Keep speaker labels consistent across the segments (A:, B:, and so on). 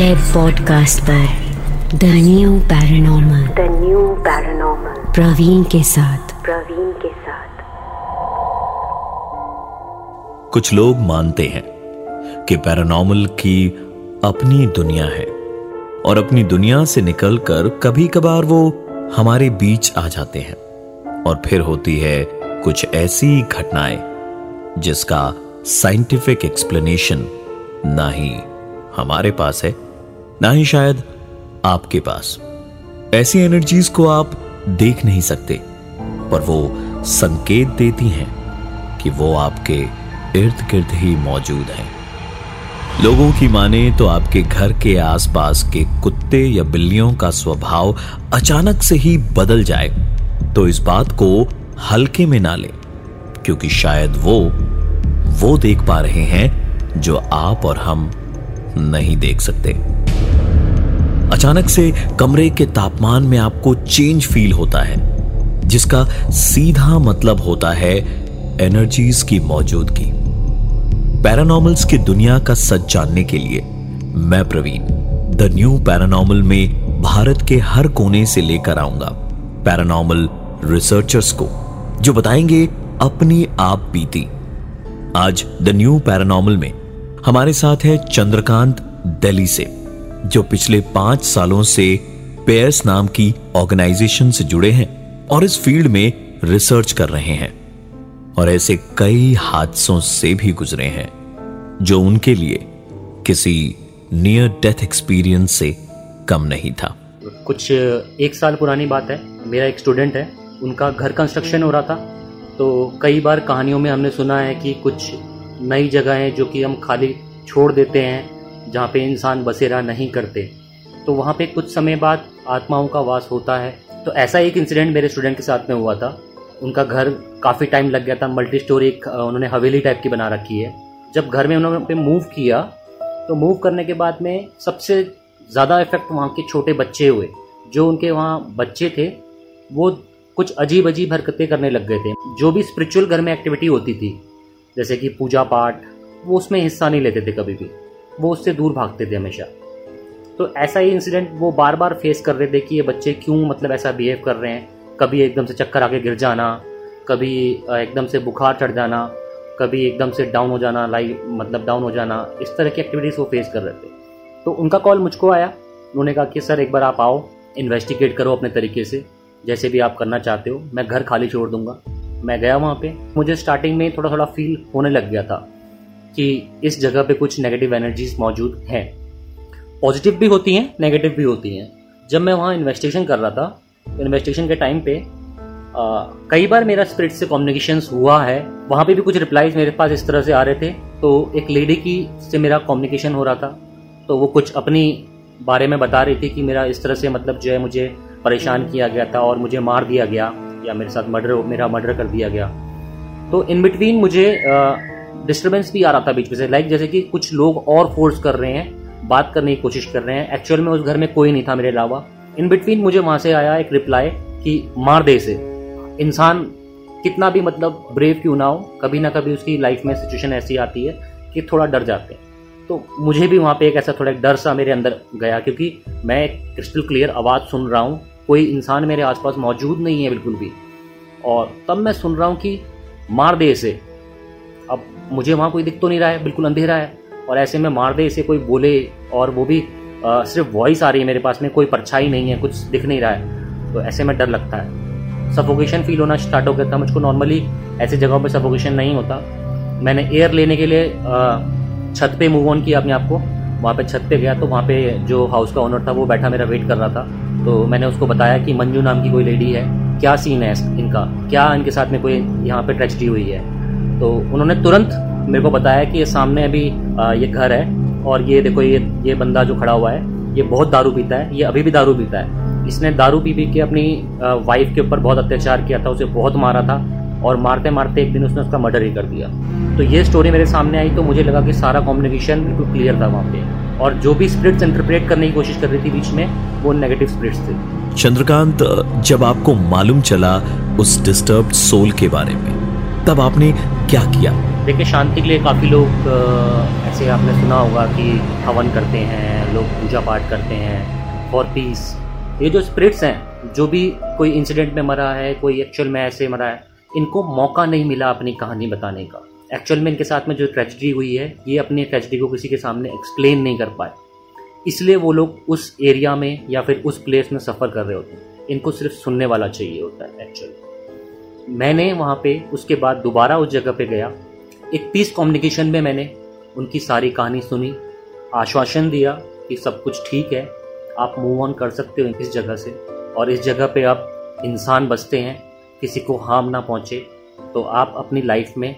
A: Red podcast पर the new paranormal the new paranormal Praveen के साथ। प्रवीण के साथ।
B: कुछ लोग मानते हैं कि पैरानॉर्मल की अपनी दुनिया है और अपनी दुनिया से निकलकर कभी कभार वो हमारे बीच आ जाते हैं और फिर होती है कुछ ऐसी घटनाएँ जिसका साइंटिफिक एक्सप्लेनेशन ना ही हमारे पास है। ना ही शायद आपके पास। ऐसी एनर्जीज को आप देख नहीं सकते, पर वो संकेत देती हैं कि वो आपके इर्द गिर्द ही मौजूद हैं। लोगों की माने तो आपके घर के आसपास के कुत्ते या बिल्लियों का स्वभाव अचानक से ही बदल जाए तो इस बात को हल्के में ना लें, क्योंकि शायद वो वो देख पा रहे हैं जो आप और हम नहीं देख सकते। अचानक से कमरे के तापमान में आपको चेंज फील होता है, जिसका सीधा मतलब होता है एनर्जीज की मौजूदगी। पैरानॉर्मल्स की दुनिया का सच जानने के लिए मैं प्रवीण द न्यू पैरानॉर्मल में भारत के हर कोने से लेकर आऊँगा। पैरानॉर्मल रिसर्चर्स को, जो बताएँगे अपनी आप बीती। आज द न्यू पैरानॉर्मल में हमारे साथ है चंद्रकांत, दिल्ली से। जो पिछले पाँच सालों से पेयर्स नाम की ऑर्गेनाइजेशन से जुड़े हैं और इस फ़ील्ड में रिसर्च कर रहे हैं और ऐसे कई हादसों से भी गुजरे हैं, जो उनके लिए किसी नियर डेथ एक्सपीरियंस से कम नहीं था।
C: कुछ एक साल पुरानी बात है। मेरा एक स्टूडेंट है, उनका घर कंस्ट्रक्शन हो रहा था। तो कई बार कहानियों में हमने सुना है कि कुछ नई जगहें जो कि हम खाली छोड़ देते हैं जहाँ पे इंसान बसेरा नहीं करते। तो वहाँ पे कुछ समय बाद आत्माओं का वास होता है। तो ऐसा एक इंसिडेंट मेरे स्टूडेंट के साथ में हुआ था। उनका घर काफ़ी टाइम लग गया था। मल्टी स्टोरी उन्होंने हवेली टाइप की बना रखी है। जब घर में उन्होंने पे मूव किया तो मूव करने के बाद में सबसे ज़्यादा इफ़ेक्ट वहाँ के छोटे बच्चे हुए। जो उनके वहाँ बच्चे थे, वो कुछ अजीब अजीब हरकतें करने लग गए थे। जो भी स्पिरिचुअल घर में एक्टिविटी होती थी, जैसे कि पूजा पाठ, वो उसमें हिस्सा नहीं लेते थे कभी भी। वो उससे दूर भागते थे हमेशा। तो ऐसा ही इंसिडेंट वो बार बार फेस कर रहे थे कि ये बच्चे क्यों मतलब ऐसा बिहेव कर रहे हैं। कभी एकदम से चक्कर आके गिर जाना, कभी एकदम से बुखार चढ़ जाना, कभी एकदम से डाउन हो जाना लाइक मतलब डाउन हो जाना, इस तरह की एक्टिविटीज़ वो फेस कर रहे थे। तो उनका कॉल मुझको आया। उन्होंने कहा कि, सर, एक बार आप आओ इन्वेस्टिगेट करो अपने तरीके से। जैसे भी आप करना चाहते हो, मैं घर खाली छोड़ दूँगा। मैं गया वहाँ पे। मुझे स्टार्टिंग में थोड़ा थोड़ा फील होने लग गया था। कि इस जगह पे कुछ नेगेटिव एनर्जीज मौजूद हैं। पॉजिटिव भी होती हैं नेगेटिव भी होती हैं। जब मैं वहाँ इन्वेस्टिगेशन कर रहा था इन्वेस्टिगेशन के टाइम पे आ, कई बार मेरा स्पिरिट से कम्युनिकेशन हुआ है। वहाँ पे भी कुछ रिप्लाईज मेरे पास इस तरह से आ रहे थे। तो एक लेडी की से मेरा कम्युनिकेशन हो रहा था। तो वो कुछ अपनी बारे में बता रही थी कि मेरा इस तरह से मतलब जो है मुझे परेशान किया गया था और मुझे मार दिया गया या मेरे साथ मर्डर मेरा मर्डर कर दिया गया। तो इन बिटवीन मुझे डिस्टर्बेंस भी आ रहा था बीच में से। लाइक जैसे कि कुछ लोग और फोर्स कर रहे हैं, बात करने की कोशिश कर रहे हैं। एक्चुअल में उस घर में कोई नहीं था मेरे अलावा। इन बिटवीन मुझे वहाँ से आया एक रिप्लाई कि मार दे से इंसान कितना भी मतलब ब्रेव क्यों ना हो, कभी ना कभी उसकी लाइफ में सिचुएशन ऐसी आती है कि थोड़ा डर जाते हैं। तो मुझे भी वहाँ पे एक ऐसा थोड़ा एक डर सा मेरे अंदर गया क्योंकि मैं एक क्रिस्टल क्लियर आवाज़ सुन रहा हूँ। कोई इंसान मेरे आसपास मौजूद नहीं है बिल्कुल भी। और तब मैं सुन रहा हूँ कि मार दे इसे। मुझे वहाँ कोई दिख तो नहीं रहा है बिल्कुल अंधेरा है। और ऐसे में मार दे इसे कोई बोले और वो भी आ, सिर्फ़ वॉइस आ रही है मेरे पास में कोई परछाई नहीं है कुछ दिख नहीं रहा है। तो ऐसे में डर लगता है। सफोकेशन फील होना स्टार्ट हो गया था मुझको नॉर्मली ऐसे जगहों पर सफोकेशन नहीं होता। मैंने एयर लेने के लिए छत पे मूव ऑन किया अपने आप को। वहाँ पे छत पे गया तो वहाँ पे जो हाउस का ओनर था वो बैठा मेरा वेट कर रहा था। तो मैंने उसको बताया कि मंजू नाम की कोई लेडी है। क्या सीन है इनका? क्या इनके साथ में कोई यहाँ पे ट्रेजिडी हुई है? तो उन्होंने तुरंत मेरे को बताया कि ये सामने अभी ये घर है और ये देखो ये ये बंदा जो खड़ा हुआ है, ये बहुत दारू पीता है, ये अभी भी दारू पीता है। इसने दारू पी पी के अपनी वाइफ के ऊपर बहुत अत्याचार किया था, उसे बहुत मारा था और मारते मारते एक दिन उसने उसका मर्डर ही कर दिया। तो ये स्टोरी मेरे सामने आई तो मुझे लगा कि सारा कम्युनिकेशन बिल्कुल क्लियर था वहाँ पे और जो भी स्प्रिट्स इंटरप्रेट करने की कोशिश कर रही थी बीच में, वो नेगेटिव स्प्रिट्स थे।
B: चंद्रकांत, जब आपको मालूम चला उस डिस्टर्ब सोल के बारे में तब आपने क्या किया?
C: देखिए, शांति के लिए काफ़ी लोग ऐसे आपने सुना होगा कि हवन करते हैं, लोग पूजा पाठ करते हैं फॉर पीस ये जो स्पिरिट्स हैं, जो भी कोई इंसिडेंट में मरा है, कोई एक्चुअल में ऐसे मरा है, इनको मौका नहीं मिला अपनी कहानी बताने का। एक्चुअल में इनके साथ में जो ट्रेजिडी हुई है, ये अपनी ट्रेजिडी को किसी के सामने एक्सप्लेन नहीं कर पाए। इसलिए वो लोग उस एरिया में या फिर उस प्लेस में सफ़र कर रहे होते हैं। इनको सिर्फ़ सुनने वाला चाहिए होता है एक्चुअली मैंने वहाँ पे उसके बाद दोबारा उस जगह पे गया। एक पीस कम्युनिकेशन में मैंने उनकी सारी कहानी सुनी, आश्वासन दिया कि सब कुछ ठीक है, आप मूव ऑन कर सकते हो इस जगह से। और इस जगह पे आप इंसान बसते हैं, किसी को हार्म ना पहुँचे तो आप अपनी लाइफ में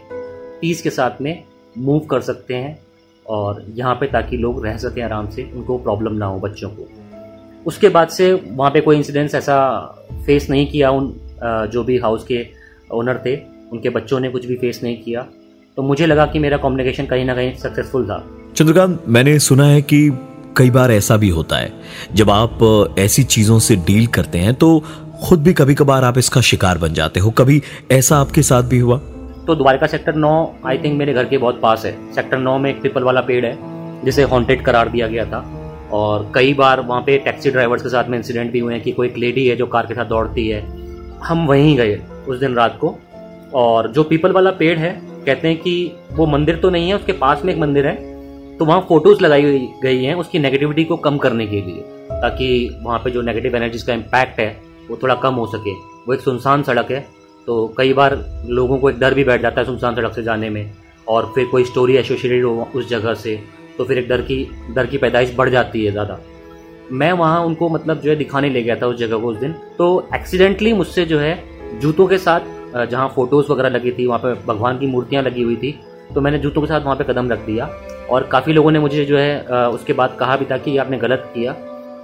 C: पीस के साथ में मूव कर सकते हैं और यहाँ पे ताकि लोग रह सकें आराम से, उनको प्रॉब्लम ना हो बच्चों को। उसके बाद से वहाँ पे कोई इंसिडेंस ऐसा फेस नहीं किया उन जो भी हाउस के ओनर थे उनके बच्चों ने कुछ भी फेस नहीं किया। तो मुझे लगा कि मेरा कम्युनिकेशन कहीं ना कहीं सक्सेसफुल था।
B: चंद्रकांत मैंने सुना है कि कई बार ऐसा भी होता है। जब आप ऐसी चीज़ों से डील करते हैं तो खुद भी कभी कभार आप इसका शिकार बन जाते हो। कभी ऐसा आपके साथ भी हुआ?
C: तो द्वारका सेक्टर नौ आई थिंक मेरे घर के बहुत पास है। सेक्टर नौ में एक पीपल वाला पेड़ है जिसे हॉन्टेड करार दिया गया था। और कई बार वहाँ पे टैक्सी ड्राइवर्स के साथ में इंसिडेंट भी हुए हैं कि कोई एक लेडी है जो कार के साथ दौड़ती है। हम वहीं गए उस दिन रात को। और जो पीपल वाला पेड़ है, कहते हैं कि वो मंदिर तो नहीं है, उसके पास में एक मंदिर है तो वहाँ फ़ोटोज़ लगाई गई हैं उसकी नेगेटिविटी को कम करने के लिए, ताकि वहाँ पे जो नेगेटिव एनर्जीज का इम्पैक्ट है, वो थोड़ा कम हो सके। वो एक सुनसान सड़क है तो कई बार लोगों को एक डर भी बैठ जाता है सुनसान सड़क से जाने में, और फिर कोई स्टोरी एसोसिएटेड हो उस जगह से तो फिर एक डर की डर की पैदाइश बढ़ जाती है ज़्यादा। मैं वहाँ उनको मतलब जो है दिखाने ले गया था उस जगह को उस दिन। तो एक्सीडेंटली मुझसे जो है जूतों के साथ जहाँ फ़ोटोज़ वगैरह लगी थी, वहाँ पे भगवान की मूर्तियाँ लगी हुई थी तो मैंने जूतों के साथ वहाँ पे कदम रख दिया। और काफ़ी लोगों ने मुझे जो है उसके बाद कहा भी था कि आपने गलत किया।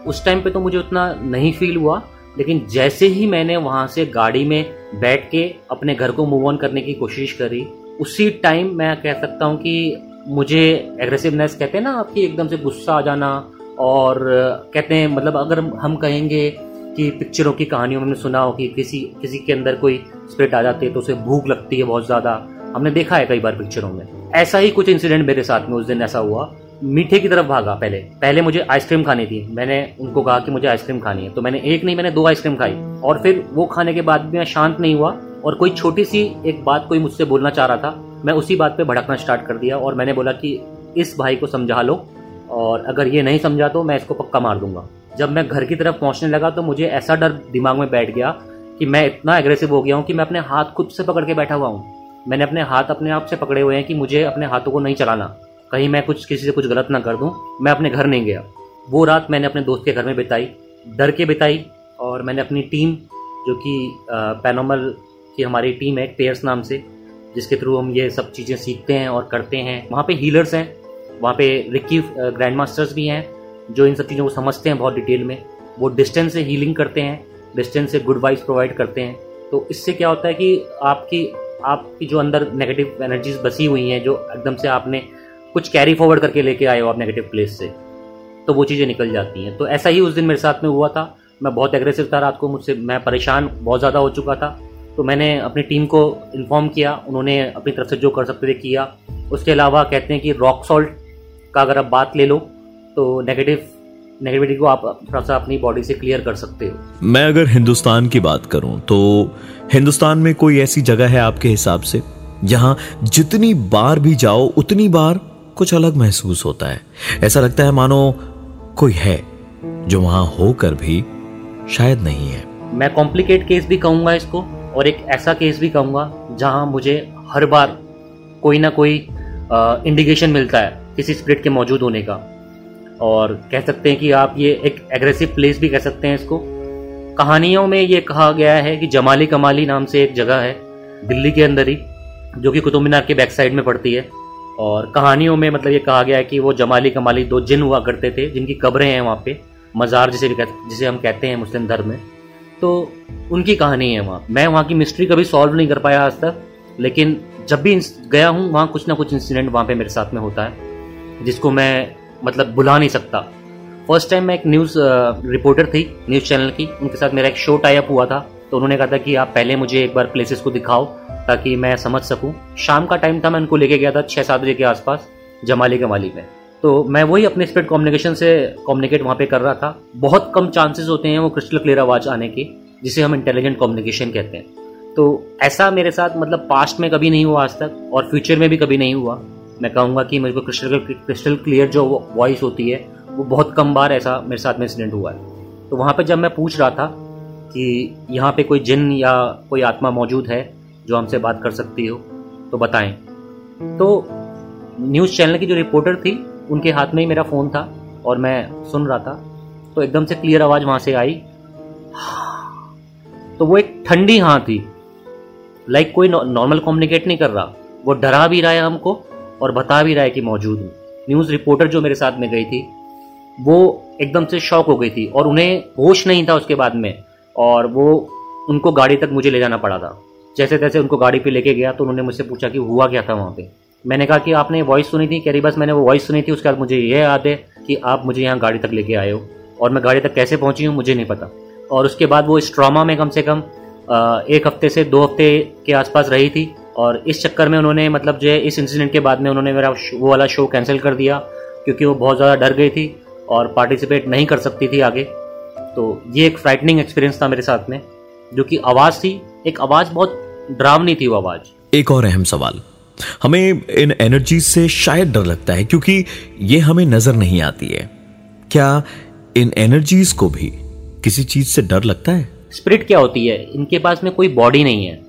C: उस टाइम पे तो मुझे उतना नहीं फील हुआ, लेकिन जैसे ही मैंने वहाँ से गाड़ी में बैठ के अपने घर को मूव ऑन करने की कोशिश करी, उसी टाइम मैं कह सकता हूँ कि मुझे एग्रेसिवनेस कहते हैं ना आपकी, एकदम से गुस्सा आ जाना और कहते हैं मतलब अगर हम कहेंगे कि पिक्चरों की कहानियों में सुना हो कि किसी किसी के अंदर कोई स्प्रिट आ जाती है तो उसे भूख लगती है बहुत ज़्यादा। हमने देखा है कई बार पिक्चरों में। ऐसा ही कुछ इंसिडेंट मेरे साथ में, उस दिन ऐसा हुआ। मीठे की तरफ़ भागा पहले। पहले मुझे आइसक्रीम खानी थी। मैंने उनको कहा कि मुझे आइसक्रीम खानी है। तो मैंने एक नहीं, मैंने दो आइसक्रीम खाई। और फिर वो खाने के बाद भी मैं शांत नहीं हुआ और कोई छोटी सी एक बात कोई मुझसे बोलना चाह रहा था, मैं उसी बात पे भड़कना स्टार्ट कर दिया और मैंने बोला कि इस भाई को समझा लो। और अगर ये नहीं समझा तो मैं इसको पक्का मार दूँगा। जब मैं घर की तरफ़ पहुँचने लगा तो मुझे ऐसा डर दिमाग में बैठ गया कि मैं इतना एग्रेसिव हो गया हूँ कि मैं अपने हाथ खुद से पकड़ के बैठा हुआ हूँ। मैंने अपने हाथ अपने आप से पकड़े हुए हैं कि मुझे अपने हाथों को नहीं चलाना। कहीं मैं कुछ किसी से कुछ गलत ना कर दूँ। मैं अपने घर नहीं गया। वो रात मैंने अपने दोस्त के घर में बिताई, डर के बिताई और मैंने अपनी टीम, जो कि पैनोमल की हमारी टीम है पेयर्स नाम से, जिसके थ्रू हम ये सब चीज़ें सीखते हैं और करते हैं। वहाँ पे हीलर्स हैं। वहाँ पे रिक्की ग्रैंड मास्टर्स भी हैं, जो इन सब चीज़ों को समझते हैं बहुत डिटेल में। वो डिस्टेंस से हीलिंग करते हैं डिस्टेंस से गुड वाइब्स प्रोवाइड करते हैं। तो इससे क्या होता है कि आपकी आपकी जो अंदर नेगेटिव एनर्जीज बसी हुई हैं, जो एकदम से आपने कुछ कैरी फॉरवर्ड करके लेके आए हो आप नेगेटिव प्लेस से तो वो चीज़ें निकल जाती हैं। तो ऐसा ही उस दिन मेरे साथ में हुआ था। मैं बहुत एग्रेसिव था रात को मुझसे, मैं परेशान बहुत ज़्यादा हो चुका था। तो मैंने अपनी टीम को इन्फॉर्म किया, उन्होंने अपनी तरफ़ से जो कर सकते थे किया। उसके अलावा कहते हैं कि रॉक सॉल्ट का अगर आप बात ले लो तो नेगेटिव नेगेटिविटी को आप थोड़ा सा अपनी बॉडी से क्लियर कर सकते हो।
B: मैं अगर हिंदुस्तान की बात करूँ तो हिंदुस्तान में कोई ऐसी जगह है आपके हिसाब से जहाँ जितनी बार भी जाओ उतनी बार कुछ अलग महसूस होता है? ऐसा लगता है मानो कोई है जो वहाँ होकर भी शायद नहीं है।
C: मैं कॉम्प्लिकेट केस भी कहूँगा इसको और एक ऐसा केस भी कहूँगा जहाँ मुझे हर बार कोई ना कोई इंडिकेशन मिलता है। किसी स्प्रिट के मौजूद होने का। और कह सकते हैं कि आप ये एक एग्रेसिव प्लेस भी कह सकते हैं इसको। कहानियों में ये कहा गया है कि जमाली कमाली नाम से एक जगह है, दिल्ली के अंदर ही, जो कि कुतुब मीनार के बैक साइड में पड़ती है। और कहानियों में मतलब ये कहा गया है कि वो जमाली कमाली दो जिन हुआ करते थे, जिनकी कब्रें हैं वहाँ पे, मज़ार जिसे भी जिसे हम कहते हैं मुस्लिम धर्म में। तो उनकी कहानी है वहाँ। मैं वहाँ की मिस्ट्री कभी सॉल्व नहीं कर पाया आज तक, लेकिन जब भी गया हूँ, वहाँ कुछ ना कुछ इंसिडेंट वहाँ पे मेरे साथ में होता है। जिसको मैं मतलब बुला नहीं सकता। फ़र्स्ट टाइम मैं एक न्यूज़ रिपोर्टर थी न्यूज़ चैनल की। उनके साथ मेरा एक शो टाइप हुआ था। तो उन्होंने कहा था कि आप पहले मुझे एक बार प्लेसेस को दिखाओ, ताकि मैं समझ सकूँ। शाम का टाइम था, मैं उनको लेके गया था छः सात बजे के आसपास, जमाली कमाली में। तो मैं वही अपने स्पिरिट कम्युनिकेशन से कम्युनिकेट वहाँ पे कर रहा था। बहुत कम चांसेस होते हैं वो क्रिस्टल क्लियर आवाज़ आने की, जिसे हम इंटेलिजेंट कम्युनिकेशन कहते हैं। तो ऐसा मेरे साथ मतलब पास्ट में कभी नहीं हुआ आज तक, और फ्यूचर में भी कभी नहीं हुआ। मैं कहूँगा कि मेरे को क्रिस्टल क्रिस्टल क्लियर जो वॉइस होती है, वो बहुत कम बार ऐसा मेरे साथ में इंसिडेंट हुआ है। तो वहाँ पर जब मैं पूछ रहा था कि यहाँ पे कोई जिन या कोई आत्मा मौजूद है जो हमसे बात कर सकती हो तो बताएँ। तो न्यूज़ चैनल की जो रिपोर्टर थी, उनके हाथ में ही मेरा फ़ोन था और मैं सुन रहा था। तो एकदम से क्लियर आवाज़ वहाँ से आई। तो वो एक ठंडी हाँ थी। लाइक कोई नॉर्मल कम्युनिकेट नहीं कर रहा। वो डरा भी रहा है हमको और बता भी रहा है कि मौजूद हूँ। न्यूज़ रिपोर्टर जो मेरे साथ में गई थी, वो एकदम से शॉक हो गई थी और उन्हें होश नहीं था उसके बाद में और वो उनको गाड़ी तक मुझे ले जाना पड़ा था। जैसे तैसे उनको गाड़ी पे लेके गया तो उन्होंने मुझसे पूछा कि हुआ क्या था वहाँ पे? मैंने कहा कि आपने वॉइस सुनी थी? कह रही, बस मैंने वो वॉइस सुनी थी, उसके बाद मुझे ये याद है कि आप मुझे यहाँ गाड़ी तक लेके आए हो और मैं गाड़ी तक कैसे पहुँची हूँ, मुझे नहीं पता। और उसके बाद वो इस ट्रामा में कम से कम एक हफ़्ते से दो हफ़्ते के आसपास रही थी। और इस चक्कर में उन्होंने मतलब जो है इस इंसिडेंट के बाद में उन्होंने मेरा वो वाला शो कैंसिल कर दिया क्योंकि वो बहुत ज़्यादा डर गई थी और पार्टिसिपेट नहीं कर सकती थी आगे। तो ये एक फ्राइटनिंग एक्सपीरियंस था मेरे साथ में जो कि आवाज़ थी एक आवाज़ बहुत ड्रावनी थी वो आवाज़।
B: एक और अहम सवाल। हमें इन एनर्जी से शायद डर लगता है क्योंकि ये हमें नज़र नहीं आती है। क्या इन एनर्जीज को भी किसी चीज़ से डर लगता है?
C: स्पिरिट क्या होती है? इनके पास में कोई बॉडी नहीं है।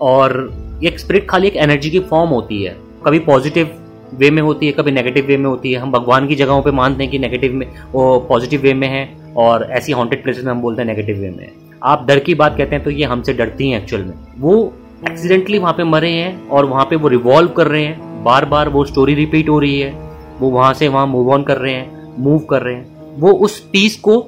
C: और एक स्पिरिट खाली एक एनर्जी की फॉर्म होती है। कभी पॉजिटिव वे में होती है, कभी नेगेटिव वे में होती है। हम भगवान की जगहों पे मानते हैं कि नेगेटिव में, वो पॉजिटिव वे में है और ऐसी हॉन्टेड प्लेसेस में हम बोलते हैं नेगेटिव वे में आप डर की बात कहते हैं तो ये हमसे डरती हैं एक्चुअल में। वो एक्सीडेंटली वहाँ पे मरे हैं और वहाँ पे वो रिवॉल्व कर रहे हैं। बार बार वो स्टोरी रिपीट हो रही है। वो वहाँ से वहाँ मूव ऑन कर रहे हैं मूव कर रहे हैं। वो उस पीस को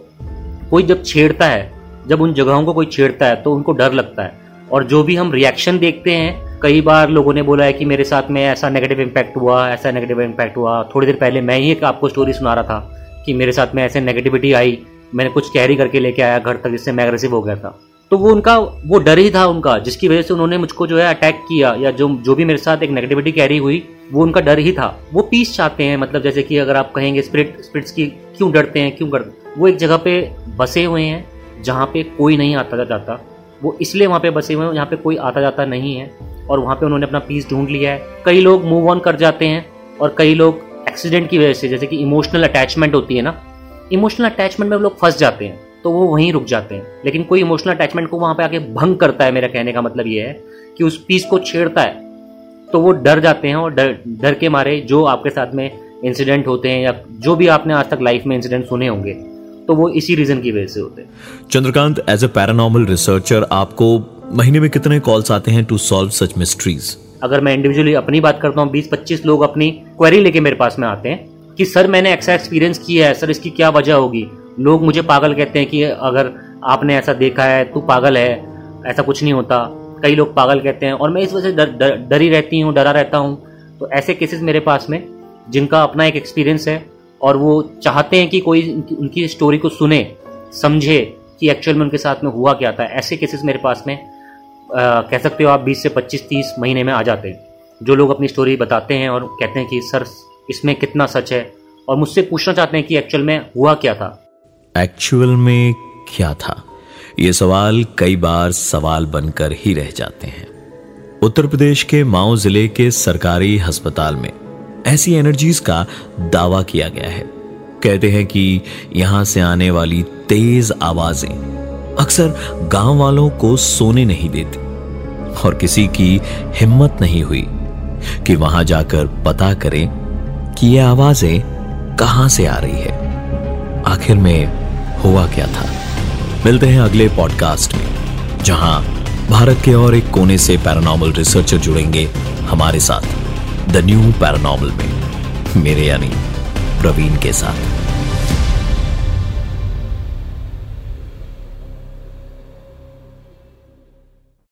C: कोई जब छेड़ता है, जब उन जगहों को कोई छेड़ता है तो उनको डर लगता है। और जो भी हम रिएक्शन देखते हैं, कई बार लोगों ने बोला है कि मेरे साथ में ऐसा नेगेटिव इम्पैक्ट हुआ, ऐसा नेगेटिव इम्पैक्ट हुआ। थोड़ी देर पहले मैं ही एक आपको स्टोरी सुना रहा था कि मेरे साथ में ऐसे नेगेटिविटी आई, मैंने कुछ कैरी करके लेके आया घर तक जिससे मैं अग्रेसिव हो गया था। तो वो उनका, वो डर ही था उनका, जिसकी वजह से उन्होंने मुझको जो है अटैक किया या जो जो भी मेरे साथ एक नेगेटिविटी कैरी हुई, वो उनका डर ही था। वो पीस चाहते हैं मतलब जैसे कि अगर आप कहेंगे स्पिरिट स्पिरिट्स की क्यों डरते हैं, क्यों कर, वो एक जगह पे बसे हुए हैं, जहाँ पे कोई नहीं आता जाता। वो इसलिए वहाँ पे बसे हुए हैं, यहाँ पे कोई आता जाता नहीं है और वहाँ पे उन्होंने अपना पीस ढूंढ लिया है। कई लोग मूव ऑन कर जाते हैं और कई लोग एक्सीडेंट की वजह से, जैसे कि इमोशनल अटैचमेंट होती है ना इमोशनल अटैचमेंट में लोग फंस जाते हैं तो वो वहीं रुक जाते हैं। लेकिन कोई इमोशनल अटैचमेंट को वहाँ पे आके भंग करता है, मेरा कहने का मतलब ये है कि उस पीस को छेड़ता है। तो वो डर जाते हैं और डर डर के मारे जो आपके साथ में इंसिडेंट होते हैं या जो भी आपने आज तक लाइफ में इंसिडेंट सुने होंगे। तो वो इसी रीजन की वजह से होते हैं।
B: Chandrakant as a paranormal researcher आपको महीने में कितने कॉल्स आते हैं टू सॉल्व सच मिस्ट्रीज
C: अगर मैं इंडिविजुअली अपनी बात करता हूँ बीस पच्चीस लोग अपनी क्वेरी लेके मेरे पास में आते हैं कि सर मैंने ऐसा एक्सपीरियंस किया है सर इसकी क्या वजह होगी? लोग मुझे पागल कहते हैं कि अगर आपने ऐसा देखा है तू पागल है ऐसा कुछ नहीं होता। कई लोग पागल कहते हैं और मैं इस वजह से डर डर, डरी रहती हूँ डरा रहता हूँ। तो ऐसे केसेस मेरे पास में जिनका अपना एक एक्सपीरियंस है और वो चाहते हैं कि कोई उनकी स्टोरी को सुने समझे कि एक्चुअल में उनके साथ में हुआ क्या था। ऐसे केसेस मेरे पास में आ, कह सकते हो आप 20 से 25 30 महीने में आ जाते हैं। जो लोग अपनी स्टोरी बताते हैं और कहते हैं कि सर इसमें कितना सच है और मुझसे पूछना चाहते हैं कि एक्चुअल में हुआ क्या था।
B: एक्चुअल में क्या था? ये सवाल कई बार सवाल बनकर ही रह जाते हैं। उत्तर प्रदेश के माओ ज़िले के सरकारी अस्पताल में ऐसी एनर्जीज का दावा किया गया है। कहते हैं कि यहाँ से आने वाली तेज आवाज़ें अक्सर गाँव वालों को सोने नहीं देती और किसी की हिम्मत नहीं हुई कि वहाँ जाकर पता करें कि ये आवाज़ें कहाँ से आ रही है। आखिर में हुआ क्या था? मिलते हैं अगले पॉडकास्ट में, जहाँ भारत के और एक कोने से पैरानॉर्मल रिसर्चर जुड़ेंगे हमारे साथ। द न्यू पैरानॉर्मल में मेरे यानी प्रवीण के साथ।